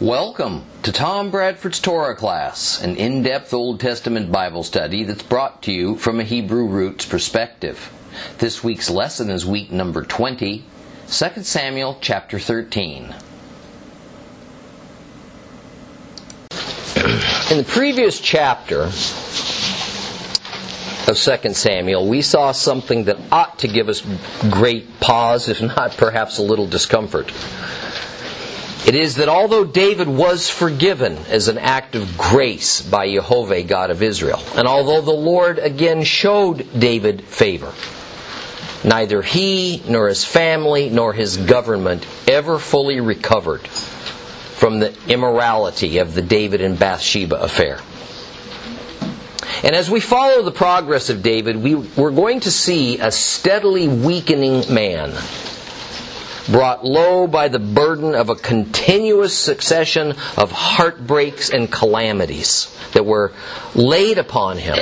Welcome to Tom Bradford's Torah class, an in depth Old Testament Bible study that's brought to you from a Hebrew roots perspective. This week's lesson is week number 20, 2 Samuel chapter 13. In the previous chapter of 2 Samuel, we saw something that ought to give us great pause, if not perhaps a little discomfort. It is that although David was forgiven as an act of grace by Jehovah, God of Israel, and although the Lord again showed David favor, neither he nor his family nor his government ever fully recovered from the immorality of the David and Bathsheba affair. And as we follow the progress of David, we, we're going to see a steadily weakening man brought low by the burden of a continuous succession of heartbreaks and calamities that were laid upon him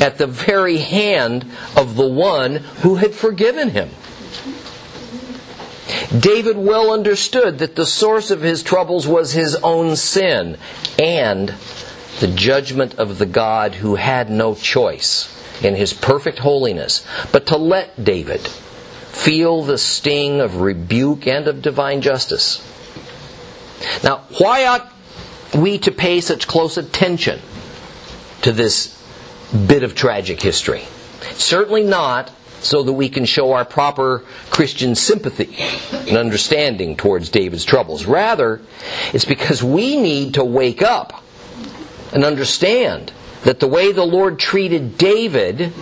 at the very hand of the one who had forgiven him. David well understood that the source of his troubles was his own sin and the judgment of the God who had no choice in his perfect holiness but to let David feel the sting of rebuke and of divine justice. Now, why ought we to pay such close attention to this bit of tragic history? Certainly not so that we can show our proper Christian sympathy and understanding towards David's troubles. Rather, it's because we need to wake up and understand that the way the Lord treated David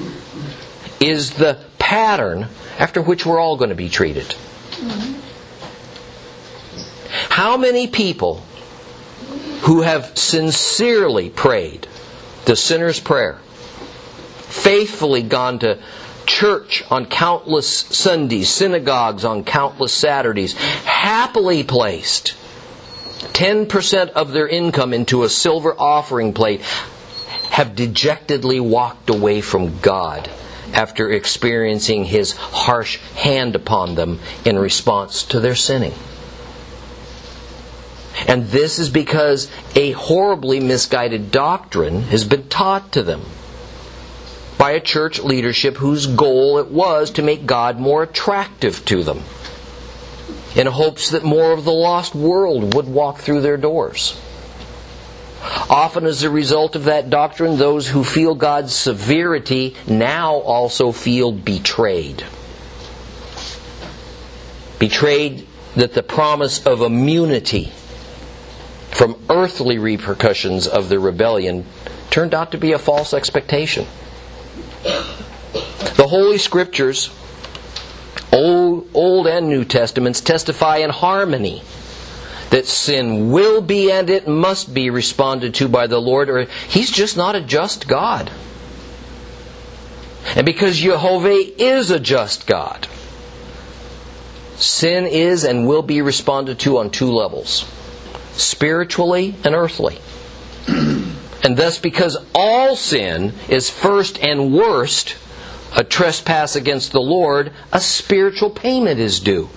is the pattern after which we're all going to be treated. How many people who have sincerely prayed the sinner's prayer, faithfully gone to church on countless Sundays, synagogues on countless Saturdays, happily placed 10% of their income into a silver offering plate, have dejectedly walked away from God after experiencing his harsh hand upon them in response to their sinning. And this is because a horribly misguided doctrine has been taught to them by a church leadership whose goal it was to make God more attractive to them in hopes that more of the lost world would walk through their doors. Often, as a result of that doctrine, those who feel God's severity now also feel betrayed. Betrayed that the promise of immunity from earthly repercussions of the rebellion turned out to be a false expectation. The Holy Scriptures, Old, Old and New Testaments, testify in harmony that sin will be and it must be responded to by the Lord, or He's just not a just God. And because Jehovah is a just God, sin is and will be responded to on two levels spiritually and earthly. And thus, because all sin is first and worst a trespass against the Lord, a spiritual payment is due.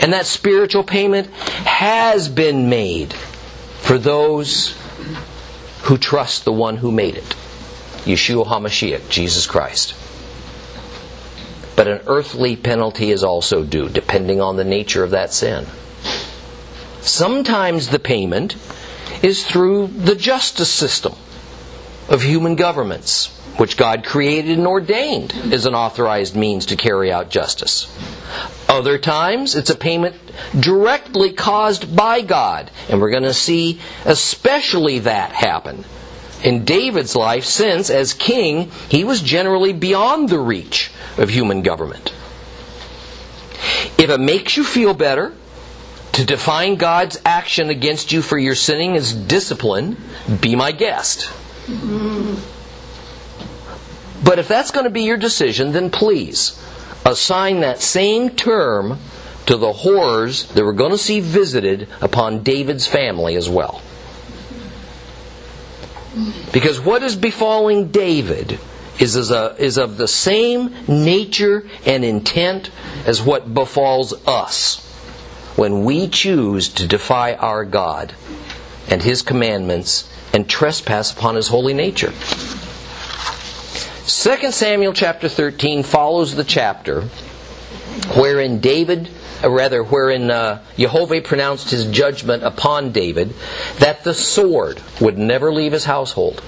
And that spiritual payment has been made for those who trust the one who made it Yeshua HaMashiach, Jesus Christ. But an earthly penalty is also due, depending on the nature of that sin. Sometimes the payment is through the justice system of human governments, which God created and ordained as an authorized means to carry out justice. Other times, it's a payment directly caused by God. And we're going to see especially that happen in David's life, since, as king, he was generally beyond the reach of human government. If it makes you feel better to define God's action against you for your sinning as discipline, be my guest. Mm-hmm. But if that's going to be your decision, then please assign that same term to the horrors that we're going to see visited upon David's family as well. Because what is befalling David is, a, is of the same nature and intent as what befalls us when we choose to defy our God and His commandments and trespass upon His holy nature. 2 Samuel chapter 13 follows the chapter wherein David, or rather, wherein uh, Jehovah pronounced his judgment upon David that the sword would never leave his household.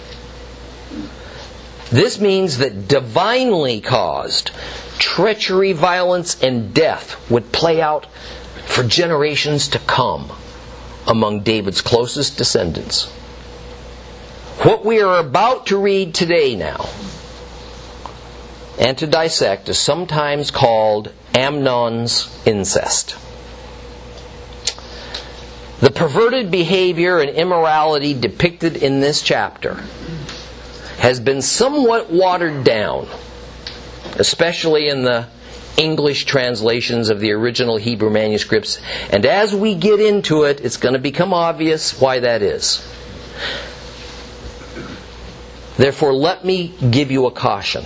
This means that divinely caused treachery, violence, and death would play out for generations to come among David's closest descendants. What we are about to read today now and to dissect is sometimes called Amnon's incest. The perverted behavior and immorality depicted in this chapter has been somewhat watered down, especially in the English translations of the original Hebrew manuscripts. And as we get into it, it's going to become obvious why that is. Therefore, let me give you a caution.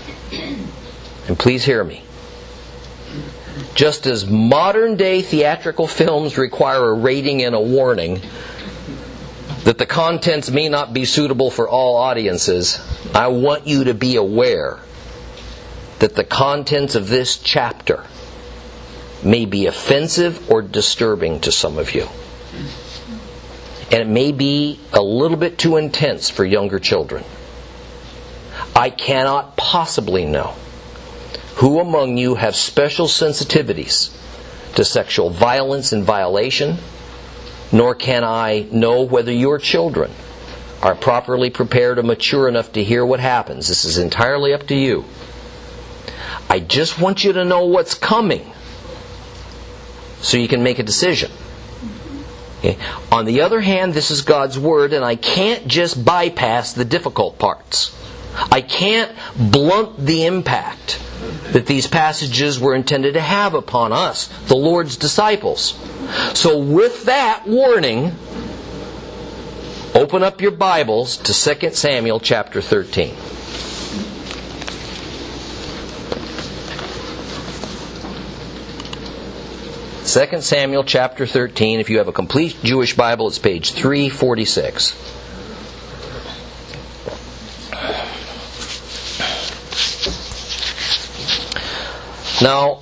And please hear me. Just as modern day theatrical films require a rating and a warning that the contents may not be suitable for all audiences, I want you to be aware that the contents of this chapter may be offensive or disturbing to some of you. And it may be a little bit too intense for younger children. I cannot possibly know who among you have special sensitivities to sexual violence and violation, nor can I know whether your children are properly prepared or mature enough to hear what happens. This is entirely up to you. I just want you to know what's coming so you can make a decision. Okay. On the other hand, this is God's Word, and I can't just bypass the difficult parts. I can't blunt the impact that these passages were intended to have upon us, the Lord's disciples. So, with that warning, open up your Bibles to 2 Samuel chapter 13. 2 Samuel chapter 13. If you have a complete Jewish Bible, it's page 346. Now,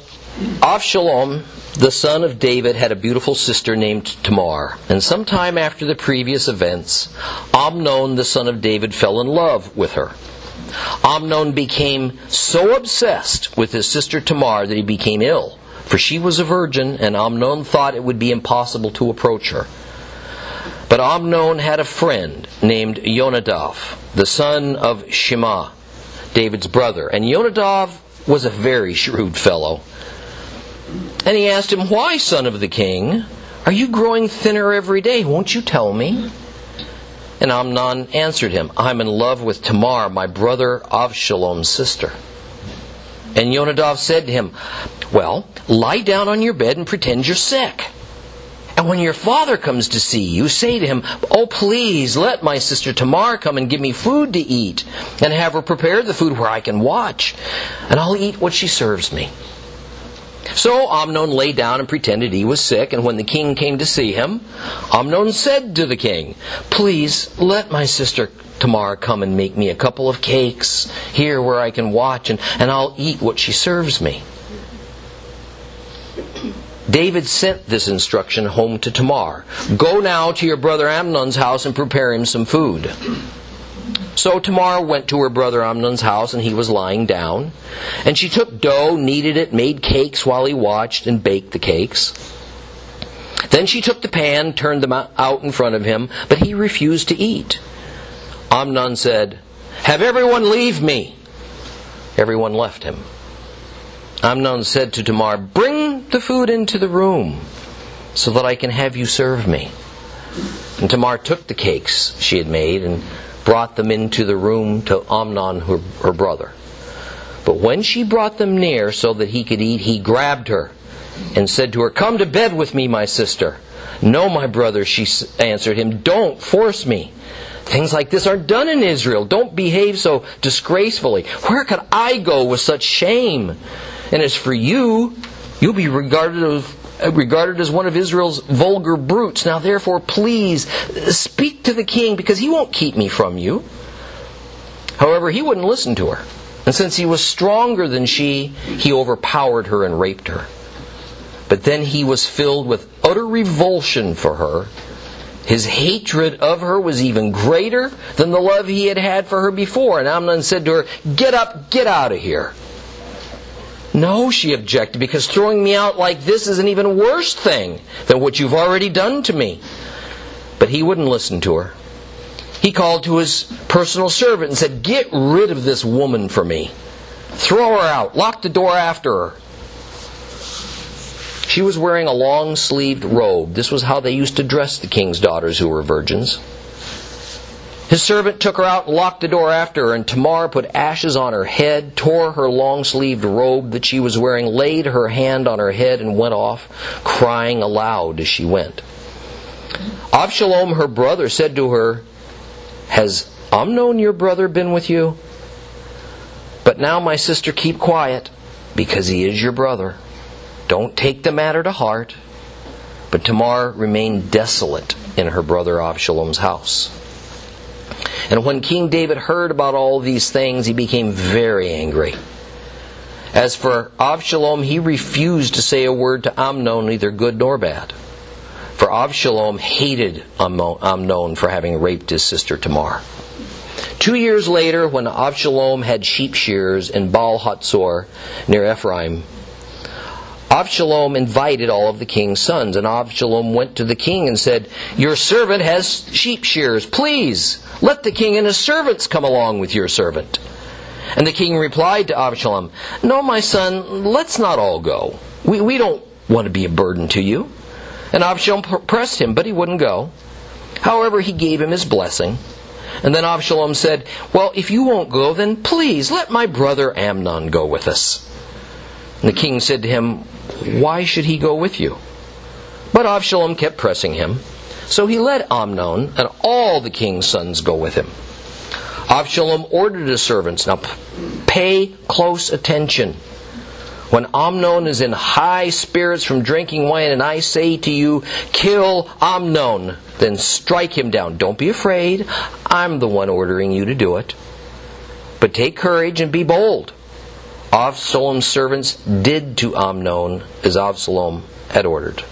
Avshalom, the son of David, had a beautiful sister named Tamar. And sometime after the previous events, Amnon, the son of David, fell in love with her. Amnon became so obsessed with his sister Tamar that he became ill for she was a virgin, and Amnon thought it would be impossible to approach her. But Amnon had a friend named Yonadav, the son of Shema, David's brother. And Yonadav was a very shrewd fellow. And he asked him, Why, son of the king, are you growing thinner every day? Won't you tell me? And Amnon answered him, I'm in love with Tamar, my brother Avshalom's sister. And Yonadav said to him, Well, lie down on your bed and pretend you're sick. And when your father comes to see you, say to him, Oh, please, let my sister Tamar come and give me food to eat, and have her prepare the food where I can watch, and I'll eat what she serves me. So Amnon lay down and pretended he was sick, and when the king came to see him, Amnon said to the king, Please, let my sister Tamar come and make me a couple of cakes here where I can watch, and, and I'll eat what she serves me. David sent this instruction home to Tamar Go now to your brother Amnon's house and prepare him some food. So Tamar went to her brother Amnon's house, and he was lying down. And she took dough, kneaded it, made cakes while he watched, and baked the cakes. Then she took the pan, turned them out in front of him, but he refused to eat. Amnon said, Have everyone leave me. Everyone left him. Amnon said to Tamar, Bring the food into the room so that I can have you serve me. And Tamar took the cakes she had made and brought them into the room to Amnon, her, her brother. But when she brought them near so that he could eat, he grabbed her and said to her, Come to bed with me, my sister. No, my brother, she answered him, Don't force me. Things like this aren't done in Israel. Don't behave so disgracefully. Where could I go with such shame? And as for you, you'll be regarded uh, regarded as one of Israel's vulgar brutes. Now, therefore, please uh, speak to the king because he won't keep me from you. However, he wouldn't listen to her. And since he was stronger than she, he overpowered her and raped her. But then he was filled with utter revulsion for her. His hatred of her was even greater than the love he had had for her before. And Amnon said to her, Get up, get out of here. No, she objected, because throwing me out like this is an even worse thing than what you've already done to me. But he wouldn't listen to her. He called to his personal servant and said, Get rid of this woman for me. Throw her out. Lock the door after her. She was wearing a long sleeved robe. This was how they used to dress the king's daughters who were virgins. His servant took her out and locked the door after her, and Tamar put ashes on her head, tore her long sleeved robe that she was wearing, laid her hand on her head, and went off, crying aloud as she went. Absalom, her brother, said to her, Has Amnon, your brother, been with you? But now, my sister, keep quiet, because he is your brother. Don't take the matter to heart. But Tamar remained desolate in her brother Absalom's house. And when King David heard about all these things, he became very angry. As for Absalom, he refused to say a word to Amnon, neither good nor bad. For Absalom hated Amnon for having raped his sister Tamar. Two years later, when Absalom had sheep shears in Baal Hatzor near Ephraim, Absalom invited all of the king's sons, and Absalom went to the king and said, Your servant has sheep shears. Please, let the king and his servants come along with your servant. And the king replied to Absalom, No, my son, let's not all go. We, we don't want to be a burden to you. And Absalom pressed him, but he wouldn't go. However, he gave him his blessing. And then Absalom said, Well, if you won't go, then please let my brother Amnon go with us. And the king said to him, Why should he go with you? But Absalom kept pressing him. So he let Amnon and all the king's sons go with him. Absalom ordered his servants, Now pay close attention. When Amnon is in high spirits from drinking wine, and I say to you, kill Amnon, then strike him down. Don't be afraid. I'm the one ordering you to do it. But take courage and be bold. Absalom's servants did to Amnon as Absalom had ordered.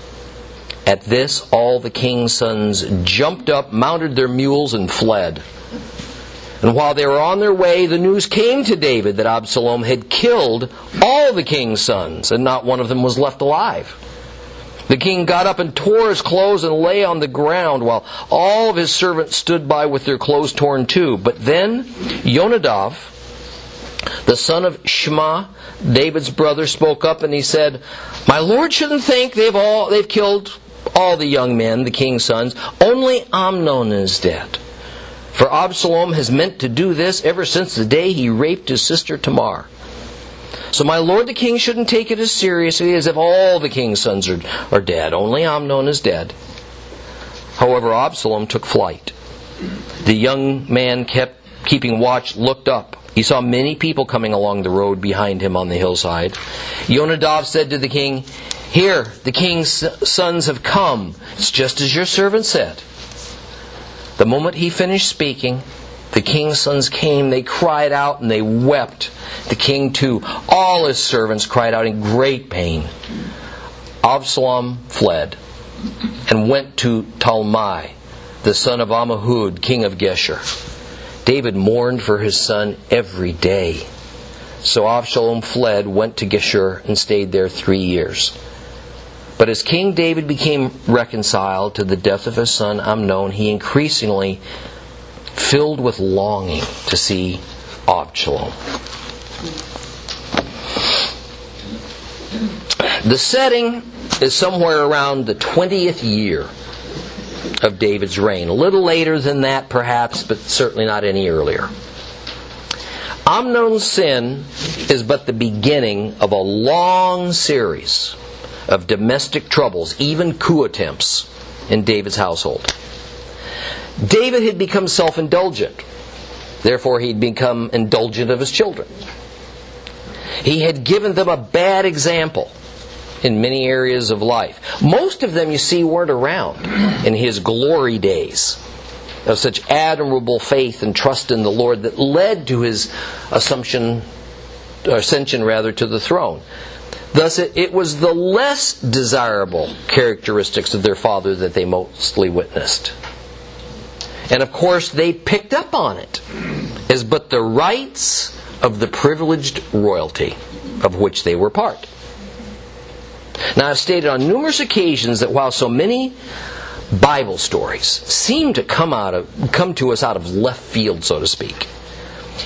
At this, all the king's sons jumped up, mounted their mules, and fled. And while they were on their way, the news came to David that Absalom had killed all the king's sons, and not one of them was left alive. The king got up and tore his clothes and lay on the ground, while all of his servants stood by with their clothes torn too. But then Jonadab, the son of Shema, David's brother, spoke up and he said, My lord shouldn't think they've all they've killed all the young men, the king's sons. Only Amnon is dead. For Absalom has meant to do this ever since the day he raped his sister Tamar. So my lord the king shouldn't take it as seriously as if all the king's sons are, are dead. Only Amnon is dead. However, Absalom took flight. The young man kept keeping watch, looked up. He saw many people coming along the road behind him on the hillside. Yonadav said to the king, Here, the king's sons have come. It's just as your servant said. The moment he finished speaking, the king's sons came, they cried out, and they wept. The king, too, all his servants cried out in great pain. Absalom fled and went to Talmai, the son of Ammihud, king of Geshur. David mourned for his son every day. So Absalom fled, went to Geshur, and stayed there three years. But as King David became reconciled to the death of his son Amnon, he increasingly filled with longing to see Absalom. The setting is somewhere around the 20th year of David's reign. A little later than that, perhaps, but certainly not any earlier. Amnon's sin is but the beginning of a long series of domestic troubles, even coup attempts in David's household. David had become self indulgent. Therefore, he'd become indulgent of his children. He had given them a bad example in many areas of life. Most of them, you see, weren't around in his glory days of such admirable faith and trust in the Lord that led to his assumption, ascension rather, to the throne. Thus, it, it was the less desirable characteristics of their father that they mostly witnessed. And of course, they picked up on it as but the rights of the privileged royalty of which they were part. Now, I've stated on numerous occasions that while so many Bible stories seem to come out of come to us out of left field, so to speak,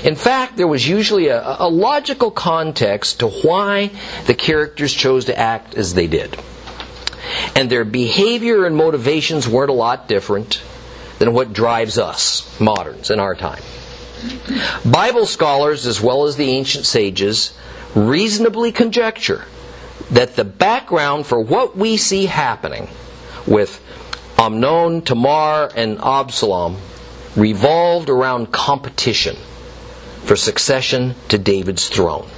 in fact, there was usually a, a logical context to why the characters chose to act as they did. And their behavior and motivations weren't a lot different than what drives us, moderns, in our time. Bible scholars, as well as the ancient sages, reasonably conjecture that the background for what we see happening with Amnon, Tamar, and Absalom revolved around competition for succession to David's throne.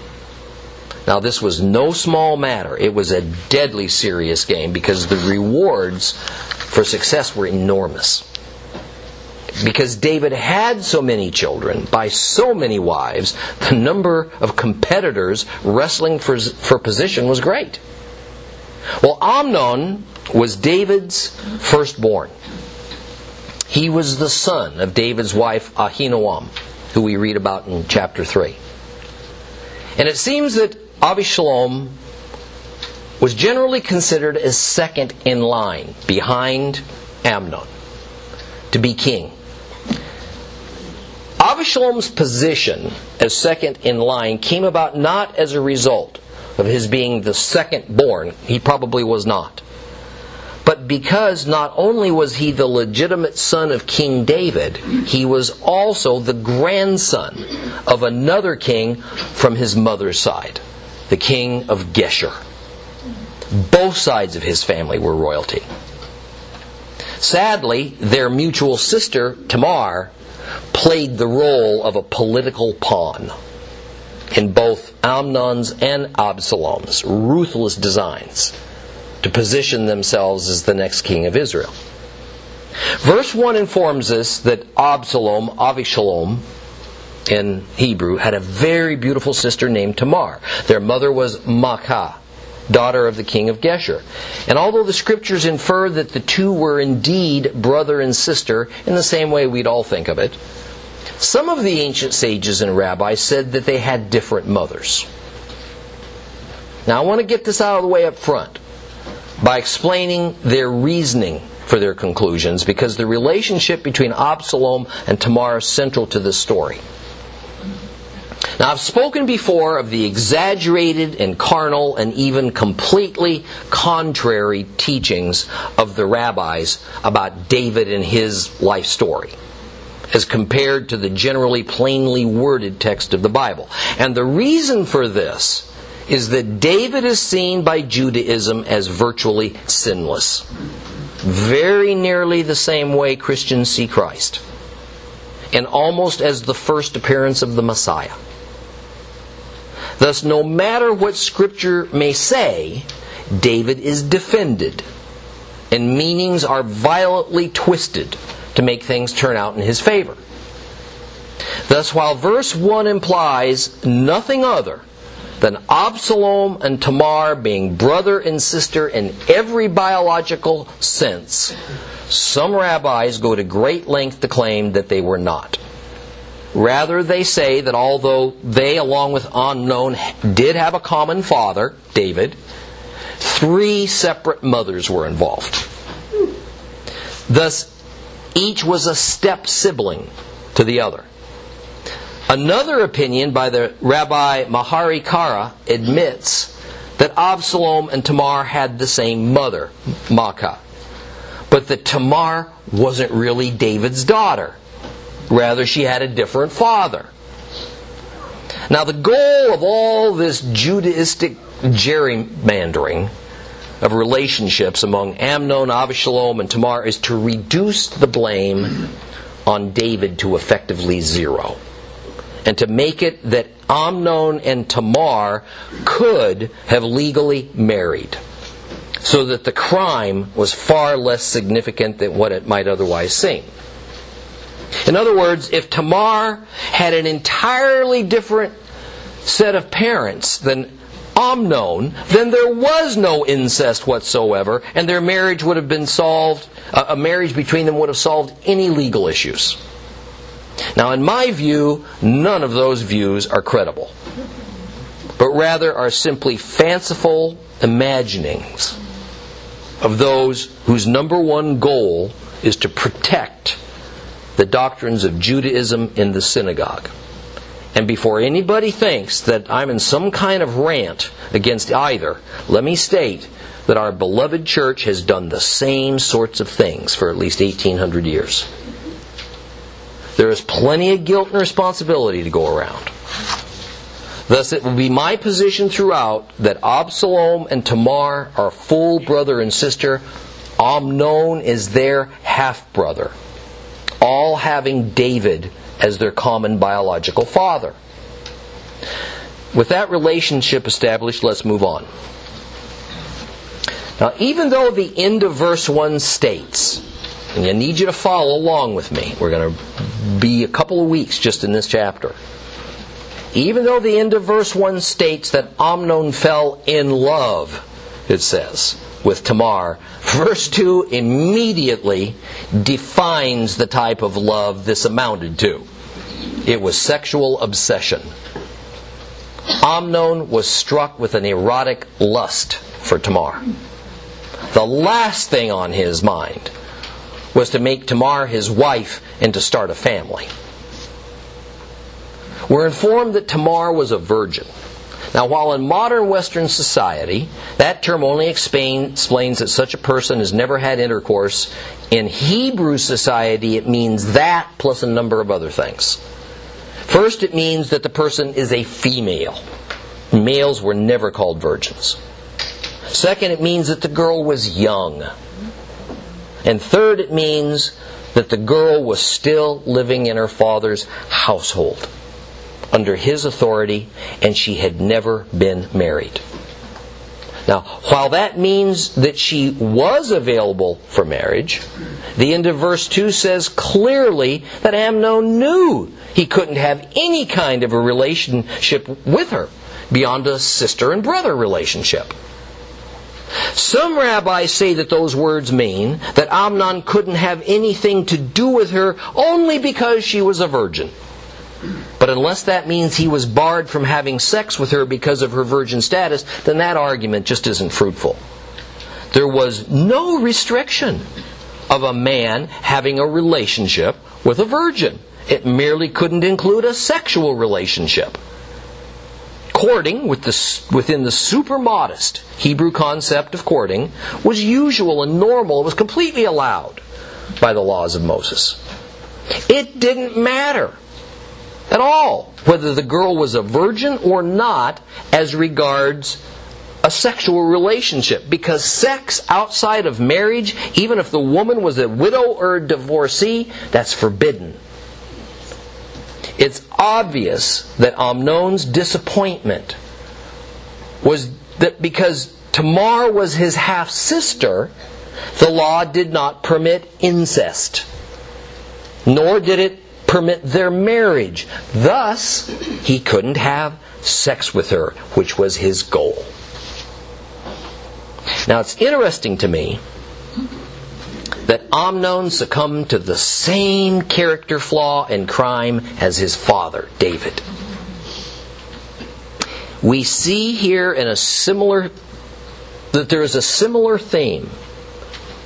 Now, this was no small matter. It was a deadly serious game because the rewards for success were enormous. Because David had so many children by so many wives, the number of competitors wrestling for, for position was great. Well, Amnon was David's firstborn. He was the son of David's wife Ahinoam who we read about in chapter 3. And it seems that Abishalom was generally considered as second in line behind Amnon to be king. Abishalom's position as second in line came about not as a result of his being the second born, he probably was not but because not only was he the legitimate son of King David, he was also the grandson of another king from his mother's side, the king of Geshur. Both sides of his family were royalty. Sadly, their mutual sister, Tamar, played the role of a political pawn in both Amnon's and Absalom's ruthless designs to position themselves as the next king of Israel. Verse 1 informs us that Absalom, Avishalom, in Hebrew, had a very beautiful sister named Tamar. Their mother was Maacah, daughter of the king of Geshur. And although the scriptures infer that the two were indeed brother and sister in the same way we'd all think of it, some of the ancient sages and rabbis said that they had different mothers. Now I want to get this out of the way up front by explaining their reasoning for their conclusions because the relationship between Absalom and Tamar is central to this story. Now, I've spoken before of the exaggerated and carnal and even completely contrary teachings of the rabbis about David and his life story as compared to the generally plainly worded text of the Bible. And the reason for this is that David is seen by Judaism as virtually sinless. Very nearly the same way Christians see Christ. And almost as the first appearance of the Messiah. Thus, no matter what Scripture may say, David is defended, and meanings are violently twisted to make things turn out in his favor. Thus, while verse 1 implies nothing other than Absalom and Tamar being brother and sister in every biological sense, some rabbis go to great length to claim that they were not. Rather, they say that although they, along with Amnon, did have a common father, David, three separate mothers were involved. Thus, each was a step sibling to the other. Another opinion by the Rabbi Mahari Kara admits that Absalom and Tamar had the same mother, Maacah, but that Tamar wasn't really David's daughter. Rather, she had a different father. Now, the goal of all this Judaistic gerrymandering of relationships among Amnon, Avshalom, and Tamar is to reduce the blame on David to effectively zero and to make it that Amnon and Tamar could have legally married so that the crime was far less significant than what it might otherwise seem. In other words, if Tamar had an entirely different set of parents than Amnon, then there was no incest whatsoever, and their marriage would have been solved, uh, a marriage between them would have solved any legal issues. Now, in my view, none of those views are credible, but rather are simply fanciful imaginings of those whose number one goal is to protect the doctrines of Judaism in the synagogue. And before anybody thinks that I'm in some kind of rant against either, let me state that our beloved church has done the same sorts of things for at least 1800 years. There is plenty of guilt and responsibility to go around. Thus, it will be my position throughout that Absalom and Tamar are full brother and sister. Amnon is their half brother all having David as their common biological father. With that relationship established, let's move on. Now, even though the end of verse 1 states, and I need you to follow along with me, we're going to be a couple of weeks just in this chapter. Even though the end of verse 1 states that Amnon fell in love, it says, with Tamar, verse 2 immediately defines the type of love this amounted to. It was sexual obsession. Amnon was struck with an erotic lust for Tamar. The last thing on his mind was to make Tamar his wife and to start a family. We're informed that Tamar was a virgin. Now, while in modern Western society, that term only explain, explains that such a person has never had intercourse, in Hebrew society it means that plus a number of other things. First, it means that the person is a female. Males were never called virgins. Second, it means that the girl was young. And third, it means that the girl was still living in her father's household under his authority, and she had never been married. Now, while that means that she was available for marriage, the end of verse 2 says clearly that Amnon knew he couldn't have any kind of a relationship with her beyond a sister and brother relationship. Some rabbis say that those words mean that Amnon couldn't have anything to do with her only because she was a virgin. But unless that means he was barred from having sex with her because of her virgin status, then that argument just isn't fruitful. There was no restriction of a man having a relationship with a virgin. It merely couldn't include a sexual relationship. Courting with the, within the super modest Hebrew concept of courting was usual and normal. It was completely allowed by the laws of Moses. It didn't matter at all, whether the girl was a virgin or not, as regards a sexual relationship. Because sex outside of marriage, even if the woman was a widow or a divorcee, that's forbidden. It's obvious that Amnon's disappointment was that because Tamar was his half sister, the law did not permit incest, nor did it permit their marriage. Thus, he couldn't have sex with her, which was his goal. Now, it's interesting to me that Amnon succumbed to the same character flaw and crime as his father, David. We see here in a similar that there is a similar theme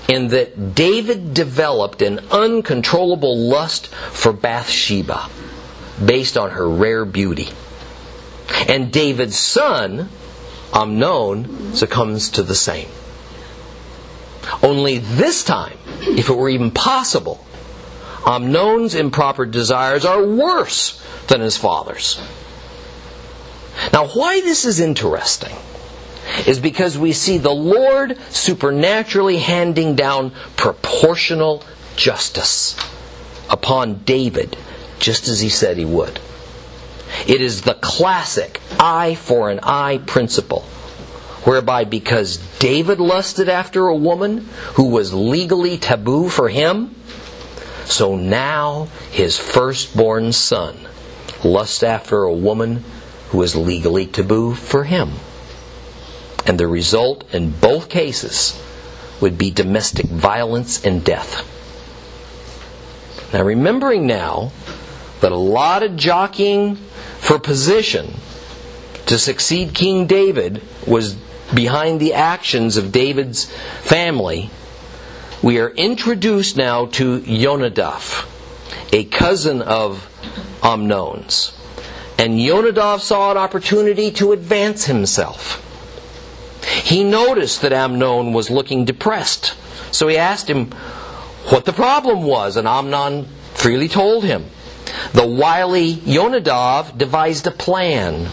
in that David developed an uncontrollable lust for Bathsheba based on her rare beauty. And David's son, Amnon, succumbs to the same. Only this time, if it were even possible, Amnon's improper desires are worse than his father's. Now, why this is interesting is because we see the Lord supernaturally handing down proportional justice upon David, just as he said he would. It is the classic eye for an eye principle. whereby because David lusted after a woman who was legally taboo for him, so now his firstborn son lusts after a woman who is legally taboo for him. And the result in both cases would be domestic violence and death. Now, remembering now that a lot of jockeying for position to succeed King David was behind the actions of David's family, we are introduced now to Yonadav, a cousin of Amnon's. And Yonadav saw an opportunity to advance himself. He noticed that Amnon was looking depressed, so he asked him what the problem was, and Amnon freely told him. The wily Yonadav devised a plan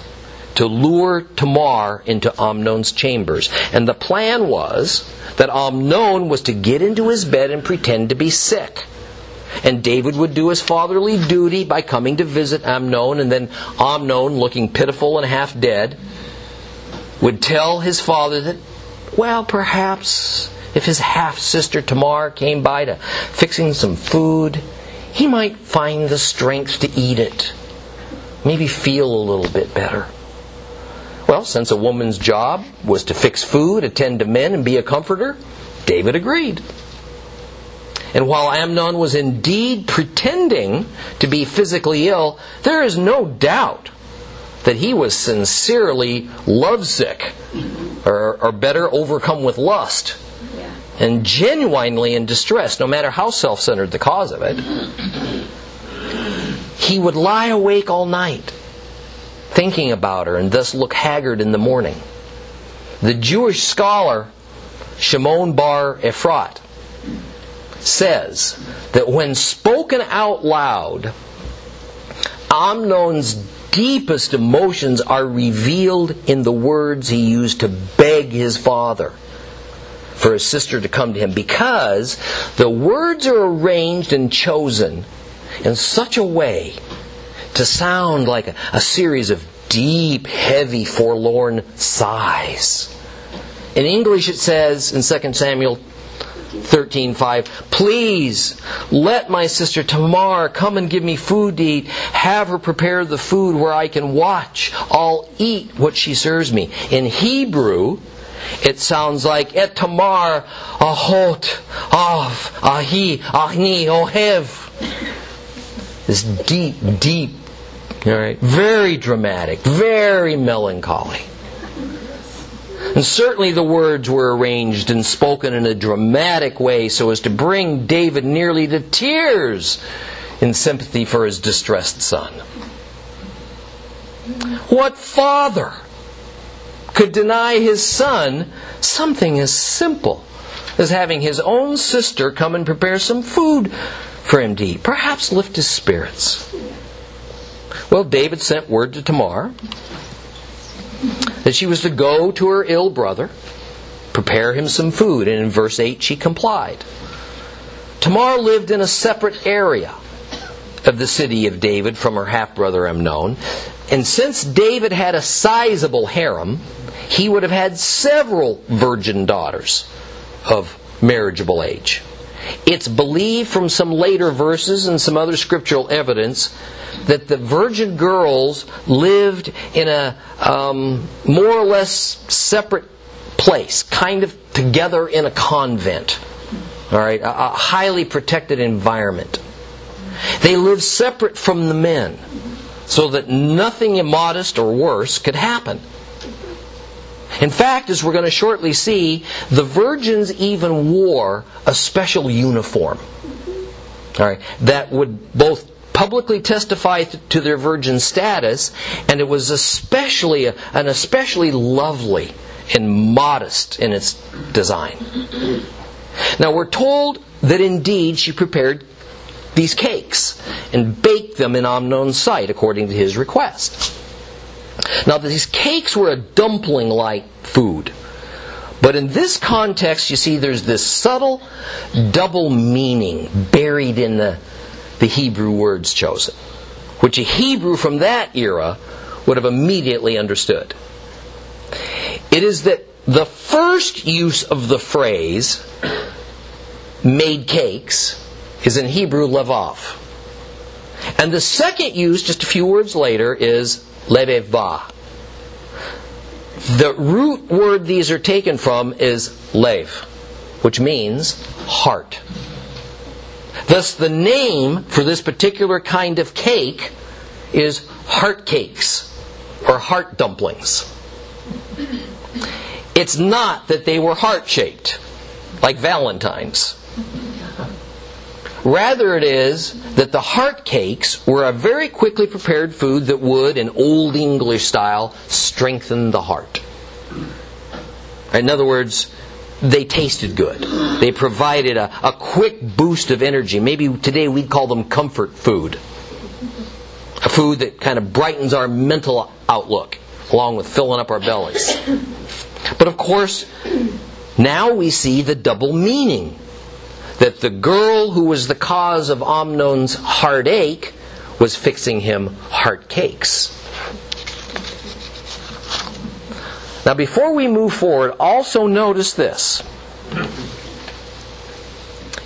to lure Tamar into Amnon's chambers. And the plan was that Amnon was to get into his bed and pretend to be sick. And David would do his fatherly duty by coming to visit Amnon, and then Amnon, looking pitiful and half dead, would tell his father that, well, perhaps if his half sister Tamar came by to fixing some food, he might find the strength to eat it. Maybe feel a little bit better. Well, since a woman's job was to fix food, attend to men, and be a comforter, David agreed. And while Amnon was indeed pretending to be physically ill, there is no doubt that he was sincerely lovesick, or, or better, overcome with lust, and genuinely in distress, no matter how self centered the cause of it. He would lie awake all night thinking about her and thus look haggard in the morning. The Jewish scholar Shimon Bar-Efrat says that when spoken out loud, Amnon's deepest emotions are revealed in the words he used to beg his father for his sister to come to him because the words are arranged and chosen in such a way to sound like a, a series of deep, heavy, forlorn sighs. In English, it says in 2 Samuel 13:5, "Please let my sister Tamar come and give me food to eat. Have her prepare the food where I can watch. I'll eat what she serves me." In Hebrew, it sounds like et Tamar ahot av ahi ahni ohev. This deep, deep all right? Very dramatic, very melancholy. And certainly the words were arranged and spoken in a dramatic way so as to bring David nearly to tears in sympathy for his distressed son. What father could deny his son something as simple as having his own sister come and prepare some food for him to eat? Perhaps lift his spirits. Well, David sent word to Tamar that she was to go to her ill brother, prepare him some food, and in verse 8 she complied. Tamar lived in a separate area of the city of David from her half brother Amnon, and since David had a sizable harem, he would have had several virgin daughters of marriageable age. It's believed from some later verses and some other scriptural evidence that the virgin girls lived in a um, more or less separate place, kind of together in a convent. All right, a, a highly protected environment. They lived separate from the men so that nothing immodest or worse could happen. In fact, as we're going to shortly see, the virgins even wore a special uniform. All right, that would both publicly testify to their virgin status, and it was especially an especially lovely and modest in its design. Now we're told that indeed she prepared these cakes and baked them in Amnon's sight according to his request. Now these cakes were a dumpling like food. But in this context, you see, there's this subtle double meaning buried in the the Hebrew words chosen, which a Hebrew from that era would have immediately understood. It is that the first use of the phrase made cakes is in Hebrew levov. And the second use, just a few words later, is leveva. The root word these are taken from is lev, which means heart. Thus, the name for this particular kind of cake is heart cakes or heart dumplings. It's not that they were heart shaped, like Valentine's. Rather, it is that the heart cakes were a very quickly prepared food that would, in Old English style, strengthen the heart. In other words, they tasted good. They provided a, a quick boost of energy. Maybe today we'd call them comfort food. A food that kind of brightens our mental outlook, along with filling up our bellies. But of course, now we see the double meaning that the girl who was the cause of Amnon's heartache was fixing him heart cakes. Now, before we move forward, also notice this.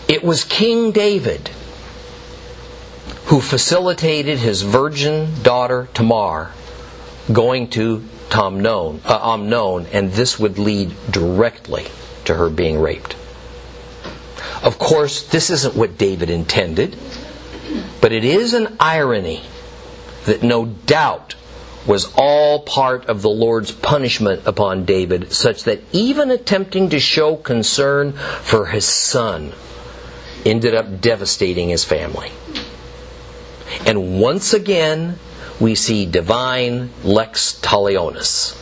It was King David who facilitated his virgin daughter Tamar going to Amnon, uh, Amnon, and this would lead directly to her being raped. Of course, this isn't what David intended, but it is an irony that no doubt was all part of the Lord's punishment upon David, such that even attempting to show concern for his son ended up devastating his family. And once again, we see divine lex talionis,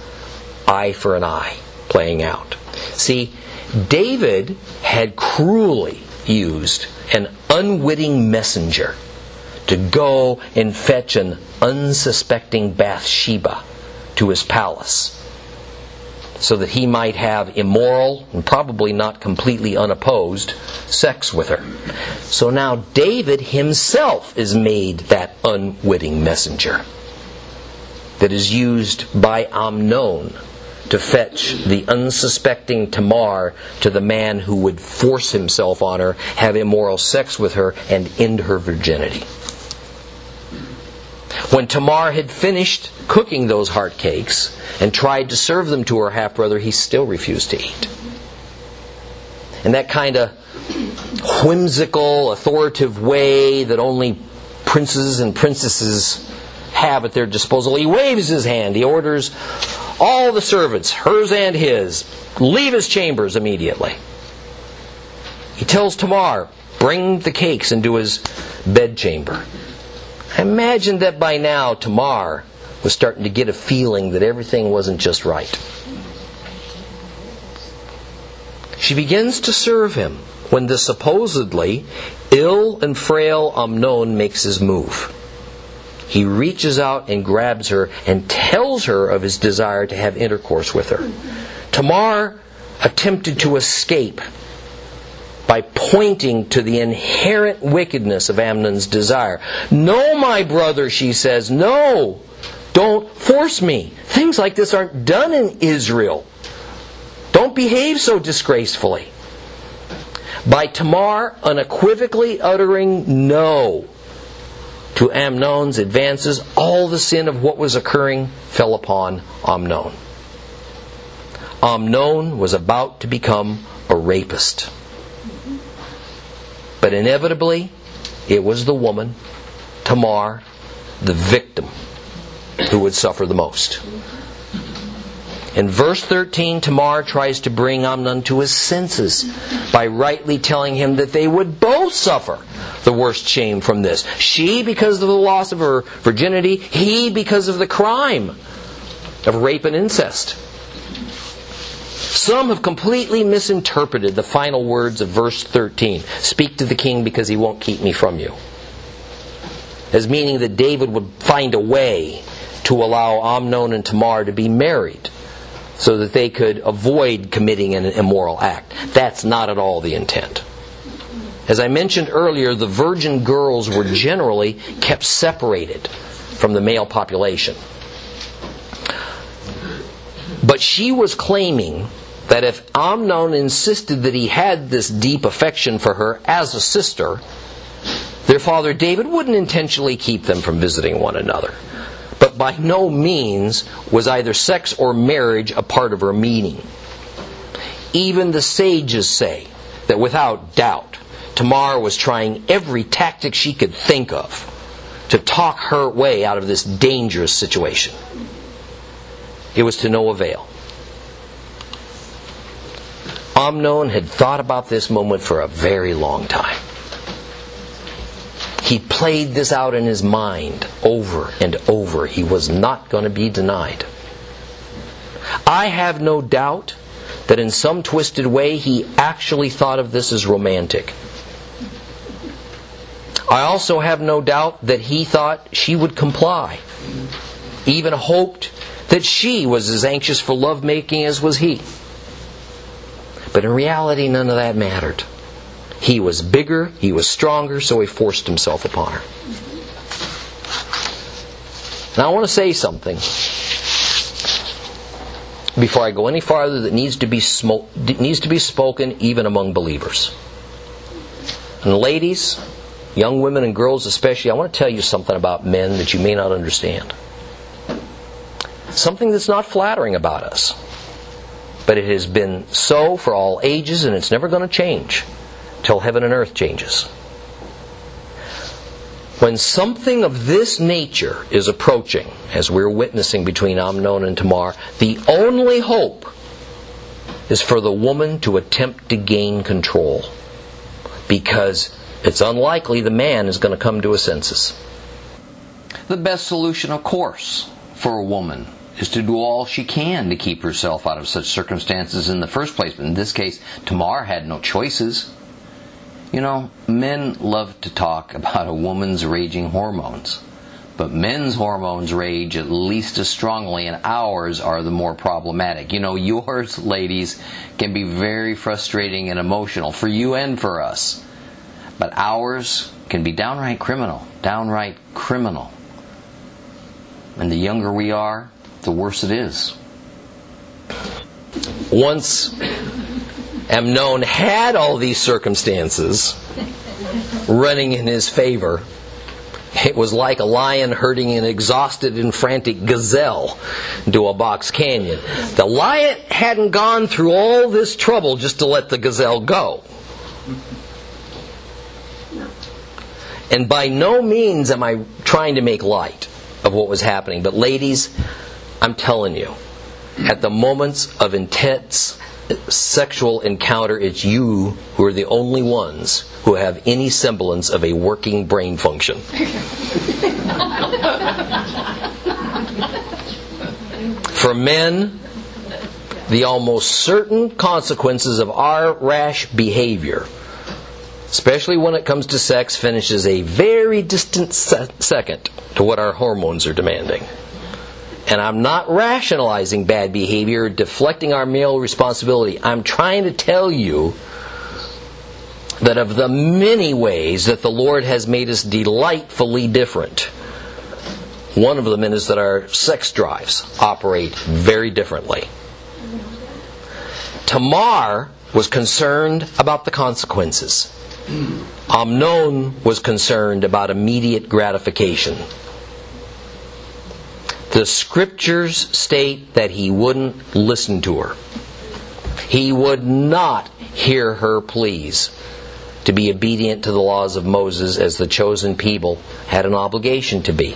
eye for an eye, playing out. See, David had cruelly used an unwitting messenger to go and fetch an unsuspecting Bathsheba to his palace so that he might have immoral and probably not completely unopposed sex with her. So now David himself is made that unwitting messenger that is used by Amnon to fetch the unsuspecting Tamar to the man who would force himself on her, have immoral sex with her, and end her virginity. When Tamar had finished cooking those heart cakes and tried to serve them to her half brother, he still refused to eat. And that kind of whimsical, authoritative way that only princes and princesses have at their disposal, he waves his hand. He orders all the servants, hers and his, leave his chambers immediately. He tells Tamar, bring the cakes into his bedchamber. I imagine that by now Tamar was starting to get a feeling that everything wasn't just right. She begins to serve him when the supposedly ill and frail Amnon makes his move he reaches out and grabs her and tells her of his desire to have intercourse with her. Tamar attempted to escape by pointing to the inherent wickedness of Amnon's desire. No, my brother, she says, no, don't force me. Things like this aren't done in Israel. Don't behave so disgracefully. By Tamar unequivocally uttering no, to Amnon's advances, all the sin of what was occurring fell upon Amnon. Amnon was about to become a rapist. But inevitably, it was the woman, Tamar, the victim, who would suffer the most. In verse 13, Tamar tries to bring Amnon to his senses by rightly telling him that they would both suffer the worst shame from this. She because of the loss of her virginity, he because of the crime of rape and incest. Some have completely misinterpreted the final words of verse 13 Speak to the king because he won't keep me from you. As meaning that David would find a way to allow Amnon and Tamar to be married so that they could avoid committing an immoral act. That's not at all the intent. As I mentioned earlier, the virgin girls were generally kept separated from the male population. But she was claiming that if Amnon insisted that he had this deep affection for her as a sister, their father David wouldn't intentionally keep them from visiting one another. But by no means was either sex or marriage a part of her meaning. Even the sages say that without doubt, Tamar was trying every tactic she could think of to talk her way out of this dangerous situation. It was to no avail. Amnon had thought about this moment for a very long time. He played this out in his mind over and over. He was not going to be denied. I have no doubt that in some twisted way he actually thought of this as romantic. I also have no doubt that he thought she would comply, even hoped that she was as anxious for lovemaking as was he. But in reality, none of that mattered. He was bigger, he was stronger, so he forced himself upon her. Now, I want to say something before I go any farther that needs to be, needs to be spoken even among believers. And ladies, young women and girls especially, I want to tell you something about men that you may not understand. Something that's not flattering about us. But it has been so for all ages and it's never going to change till heaven and earth changes. When something of this nature is approaching, as we're witnessing between Amnon and Tamar, the only hope is for the woman to attempt to gain control. Because it's unlikely the man is going to come to his senses. The best solution, of course, for a woman is to do all she can to keep herself out of such circumstances in the first place. But in this case, Tamar had no choices. You know, men love to talk about a woman's raging hormones. But men's hormones rage at least as strongly, and ours are the more problematic. You know, yours, ladies, can be very frustrating and emotional for you and for us. But ours can be downright criminal. Downright criminal. And the younger we are, the worse it is. Once Amnon had all these circumstances running in his favor, it was like a lion herding an exhausted and frantic gazelle into a box canyon. The lion hadn't gone through all this trouble just to let the gazelle go. And by no means am I trying to make light of what was happening, but ladies, I'm telling you, at the moments of intense sexual encounter, it's you who are the only ones who have any semblance of a working brain function. For men, the almost certain consequences of our rash behavior, especially when it comes to sex, finishes a very distant se- second to what our hormones are demanding. And I'm not rationalizing bad behavior, deflecting our male responsibility. I'm trying to tell you that of the many ways that the Lord has made us delightfully different, one of them is that our sex drives operate very differently. Tamar was concerned about the consequences. Amnon was concerned about immediate gratification. The scriptures state that he wouldn't listen to her. He would not hear her pleas to be obedient to the laws of Moses as the chosen people had an obligation to be.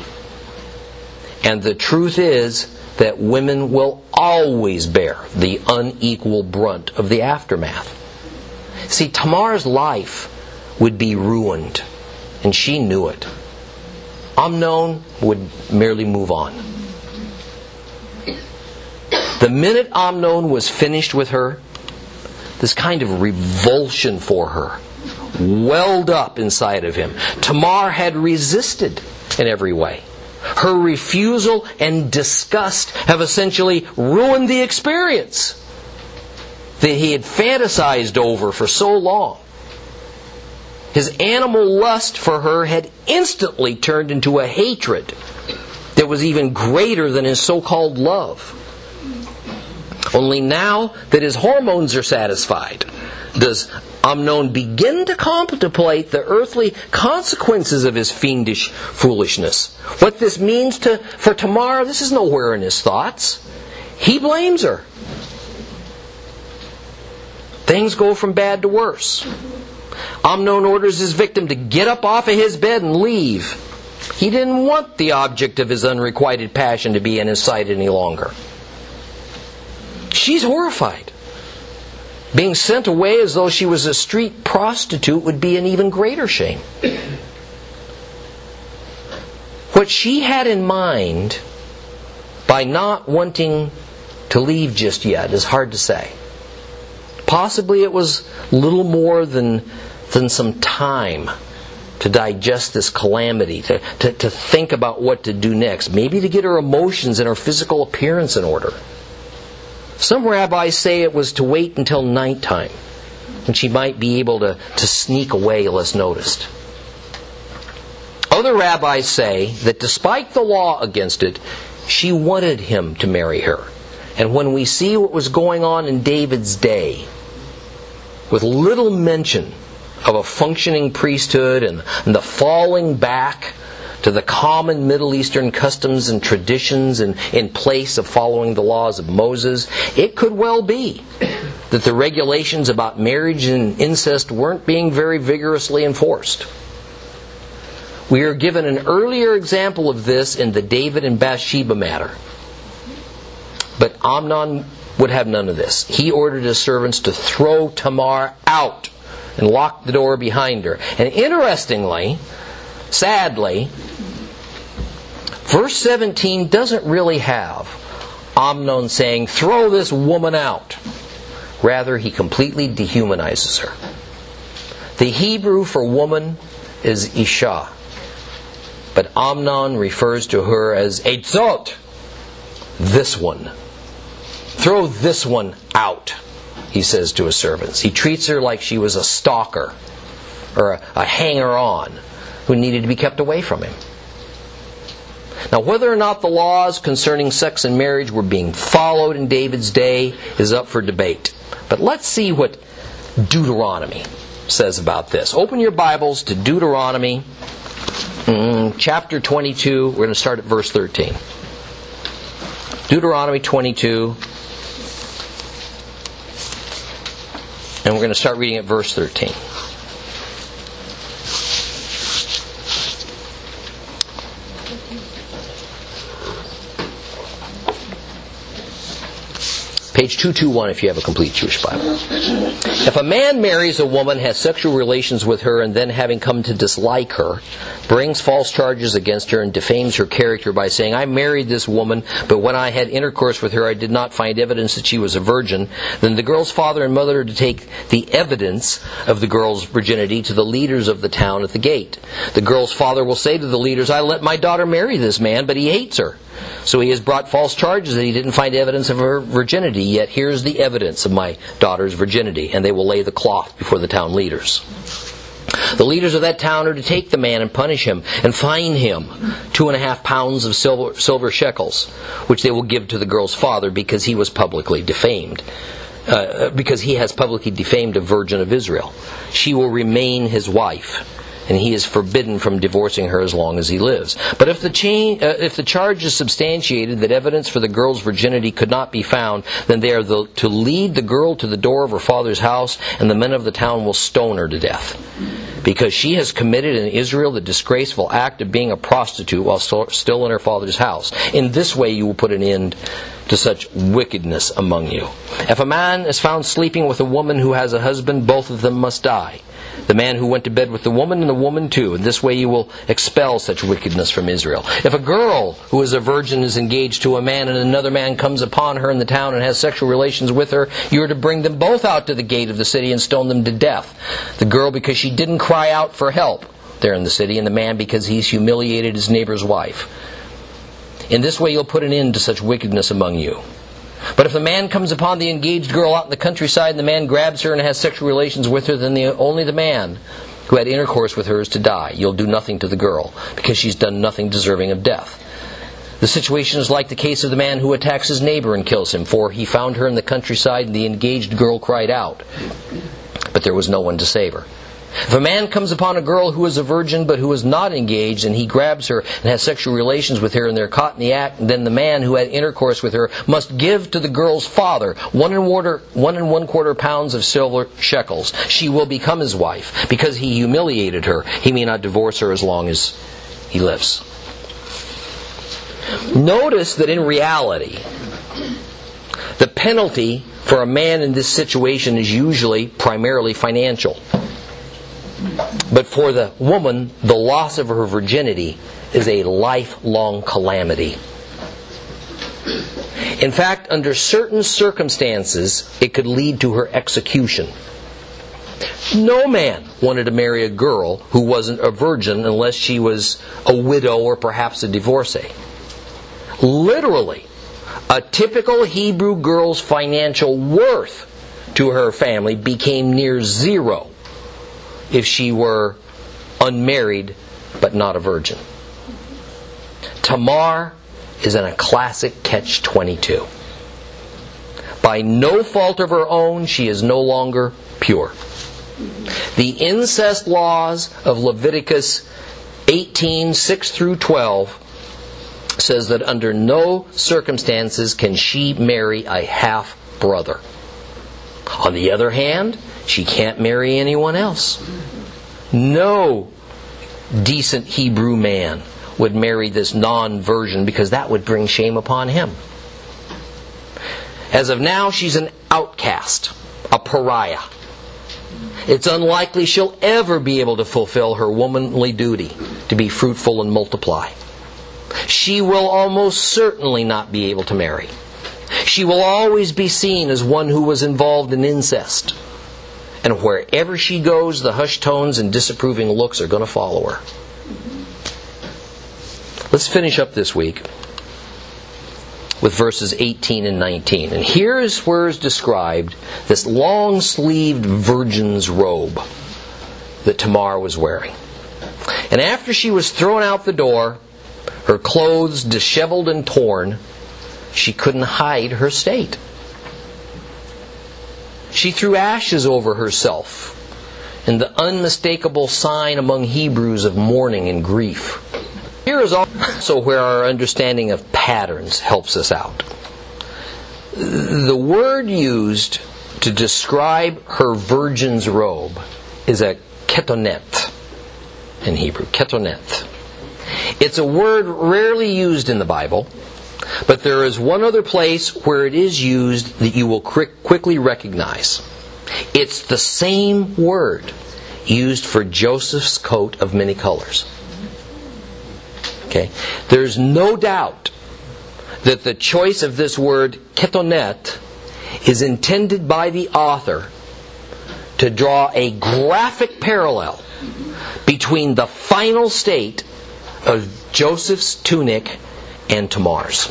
And the truth is that women will always bear the unequal brunt of the aftermath. See, Tamar's life would be ruined, and she knew it. Amnon would merely move on. The minute Amnon was finished with her, this kind of revulsion for her welled up inside of him. Tamar had resisted in every way. Her refusal and disgust have essentially ruined the experience that he had fantasized over for so long. His animal lust for her had instantly turned into a hatred that was even greater than his so called love. Only now that his hormones are satisfied, does Amnon begin to contemplate the earthly consequences of his fiendish foolishness. What this means to, for Tamar, this is nowhere in his thoughts. He blames her. Things go from bad to worse. Amnon orders his victim to get up off of his bed and leave. He didn't want the object of his unrequited passion to be in his sight any longer. She's horrified. Being sent away as though she was a street prostitute would be an even greater shame. What she had in mind by not wanting to leave just yet is hard to say. Possibly it was little more than, than some time to digest this calamity, to, to, to think about what to do next, maybe to get her emotions and her physical appearance in order. Some rabbis say it was to wait until nighttime, when she might be able to, to sneak away less noticed. Other rabbis say that despite the law against it, she wanted him to marry her. And when we see what was going on in David's day, with little mention of a functioning priesthood and, and the falling back to the common Middle Eastern customs and traditions in, in place of following the laws of Moses, it could well be that the regulations about marriage and incest weren't being very vigorously enforced. We are given an earlier example of this in the David and Bathsheba matter. But Amnon would have none of this. He ordered his servants to throw Tamar out and lock the door behind her. And interestingly, sadly, Verse 17 doesn't really have Amnon saying, throw this woman out. Rather, he completely dehumanizes her. The Hebrew for woman is Isha. But Amnon refers to her as Eitzot, this one. Throw this one out, he says to his servants. He treats her like she was a stalker or a, a hanger on who needed to be kept away from him. Now, whether or not the laws concerning sex and marriage were being followed in David's day is up for debate. But let's see what Deuteronomy says about this. Open your Bibles to Deuteronomy mm, chapter 22. We're going to start at verse 13. Deuteronomy 22. And we're going to start reading at verse 13. Page 221 if you have a complete Jewish Bible. If a man marries a woman, has sexual relations with her, and then having come to dislike her, brings false charges against her and defames her character by saying, I married this woman, but when I had intercourse with her, I did not find evidence that she was a virgin, then the girl's father and mother are to take the evidence of the girl's virginity to the leaders of the town at the gate. The girl's father will say to the leaders, I let my daughter marry this man, but he hates her. So he has brought false charges that he didn't find evidence of her virginity, yet here's the evidence of my daughter's virginity, and they will lay the cloth before the town leaders. The leaders of that town are to take the man and punish him and fine him two and a half pounds of silver, silver shekels, which they will give to the girl's father because he was publicly defamed. Uh, because he has publicly defamed a virgin of Israel. She will remain his wife and he is forbidden from divorcing her as long as he lives. But if the, uh, if the charge is substantiated that evidence for the girl's virginity could not be found, then they are the, to lead the girl to the door of her father's house, and the men of the town will stone her to death. Because she has committed in Israel the disgraceful act of being a prostitute while still in her father's house. In this way you will put an end to such wickedness among you. If a man is found sleeping with a woman who has a husband, both of them must die the man who went to bed with the woman and the woman too. In this way you will expel such wickedness from Israel. If a girl who is a virgin is engaged to a man and another man comes upon her in the town and has sexual relations with her, you are to bring them both out to the gate of the city and stone them to death. The girl because she didn't cry out for help there in the city, and the man because he's humiliated his neighbor's wife. In this way you'll put an end to such wickedness among you. But if the man comes upon the engaged girl out in the countryside and the man grabs her and has sexual relations with her, then the, only the man who had intercourse with her is to die. You'll do nothing to the girl because she's done nothing deserving of death. The situation is like the case of the man who attacks his neighbor and kills him, for he found her in the countryside and the engaged girl cried out. But there was no one to save her. If a man comes upon a girl who is a virgin but who is not engaged and he grabs her and has sexual relations with her and they're caught in the act, then the man who had intercourse with her must give to the girl's father one and, water, one and one quarter pounds of silver shekels. She will become his wife. Because he humiliated her, he may not divorce her as long as he lives. Notice that in reality, the penalty for a man in this situation is usually primarily financial. But for the woman, the loss of her virginity is a lifelong calamity. In fact, under certain circumstances, it could lead to her execution. No man wanted to marry a girl who wasn't a virgin unless she was a widow or perhaps a divorcee. Literally, a typical Hebrew girl's financial worth to her family became near zero if she were unmarried but not a virgin. Tamar is in a classic catch 22. By no fault of her own, she is no longer pure. The incest laws of Leviticus 18 6 through 12 says that under no circumstances can she marry a half brother. On the other hand, she can't marry anyone else. No decent Hebrew man would marry this non virgin because that would bring shame upon him. As of now, she's an outcast, a pariah. It's unlikely she'll ever be able to fulfill her womanly duty to be fruitful and multiply. She will almost certainly not be able to marry. She will always be seen as one who was involved in incest. And wherever she goes, the hushed tones and disapproving looks are going to follow her. Let's finish up this week with verses 18 and 19. And here is where is described this long sleeved virgin's robe that Tamar was wearing. And after she was thrown out the door, her clothes disheveled and torn, she couldn't hide her state. She threw ashes over herself in the unmistakable sign among Hebrews of mourning and grief. Here is also where our understanding of patterns helps us out. The word used to describe her virgin's robe is a ketonet in Hebrew. Ketonet. It's a word rarely used in the Bible, but there is one other place where it is used that you will quickly recognize. It's the same word used for Joseph's coat of many colors. Okay? There's no doubt that the choice of this word ketonet is intended by the author to draw a graphic parallel between the final state of Joseph's tunic and Tamar's.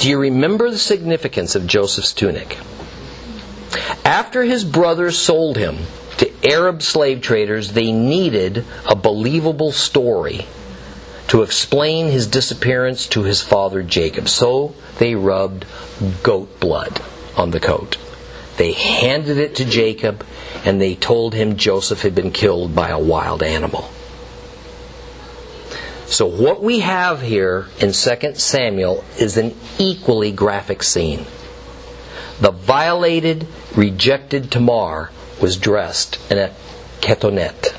Do you remember the significance of Joseph's tunic? After his brothers sold him to Arab slave traders, they needed a believable story to explain his disappearance to his father Jacob. So they rubbed goat blood on the coat. They handed it to Jacob and they told him Joseph had been killed by a wild animal. So what we have here in 2 Samuel is an equally graphic scene. The violated, rejected Tamar was dressed in a ketonet.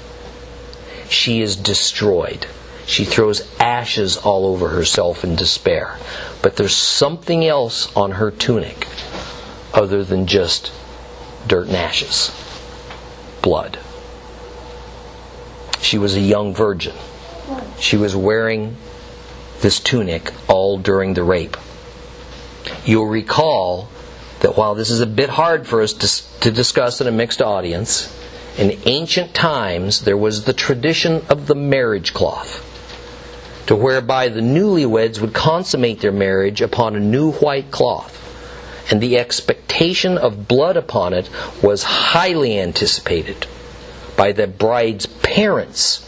She is destroyed. She throws ashes all over herself in despair. But there's something else on her tunic other than just dirt and ashes blood. She was a young virgin. She was wearing this tunic all during the rape. You'll recall that while this is a bit hard for us to, to discuss in a mixed audience, in ancient times there was the tradition of the marriage cloth, to whereby the newlyweds would consummate their marriage upon a new white cloth, and the expectation of blood upon it was highly anticipated by the bride's parents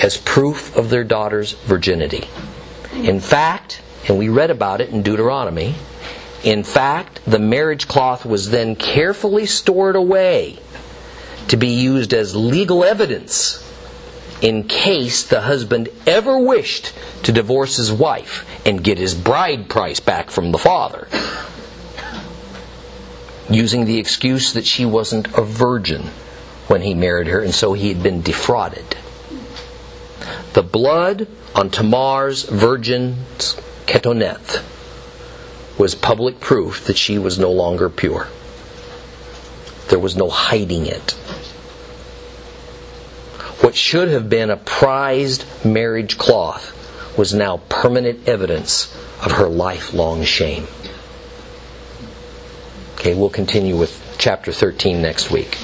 as proof of their daughter's virginity. In fact, and we read about it in Deuteronomy, in fact, the marriage cloth was then carefully stored away to be used as legal evidence in case the husband ever wished to divorce his wife and get his bride price back from the father, using the excuse that she wasn't a virgin when he married her and so he had been defrauded. The blood on Tamar's virgin's ketoneth was public proof that she was no longer pure. There was no hiding it. What should have been a prized marriage cloth was now permanent evidence of her lifelong shame. Okay, we'll continue with chapter 13 next week.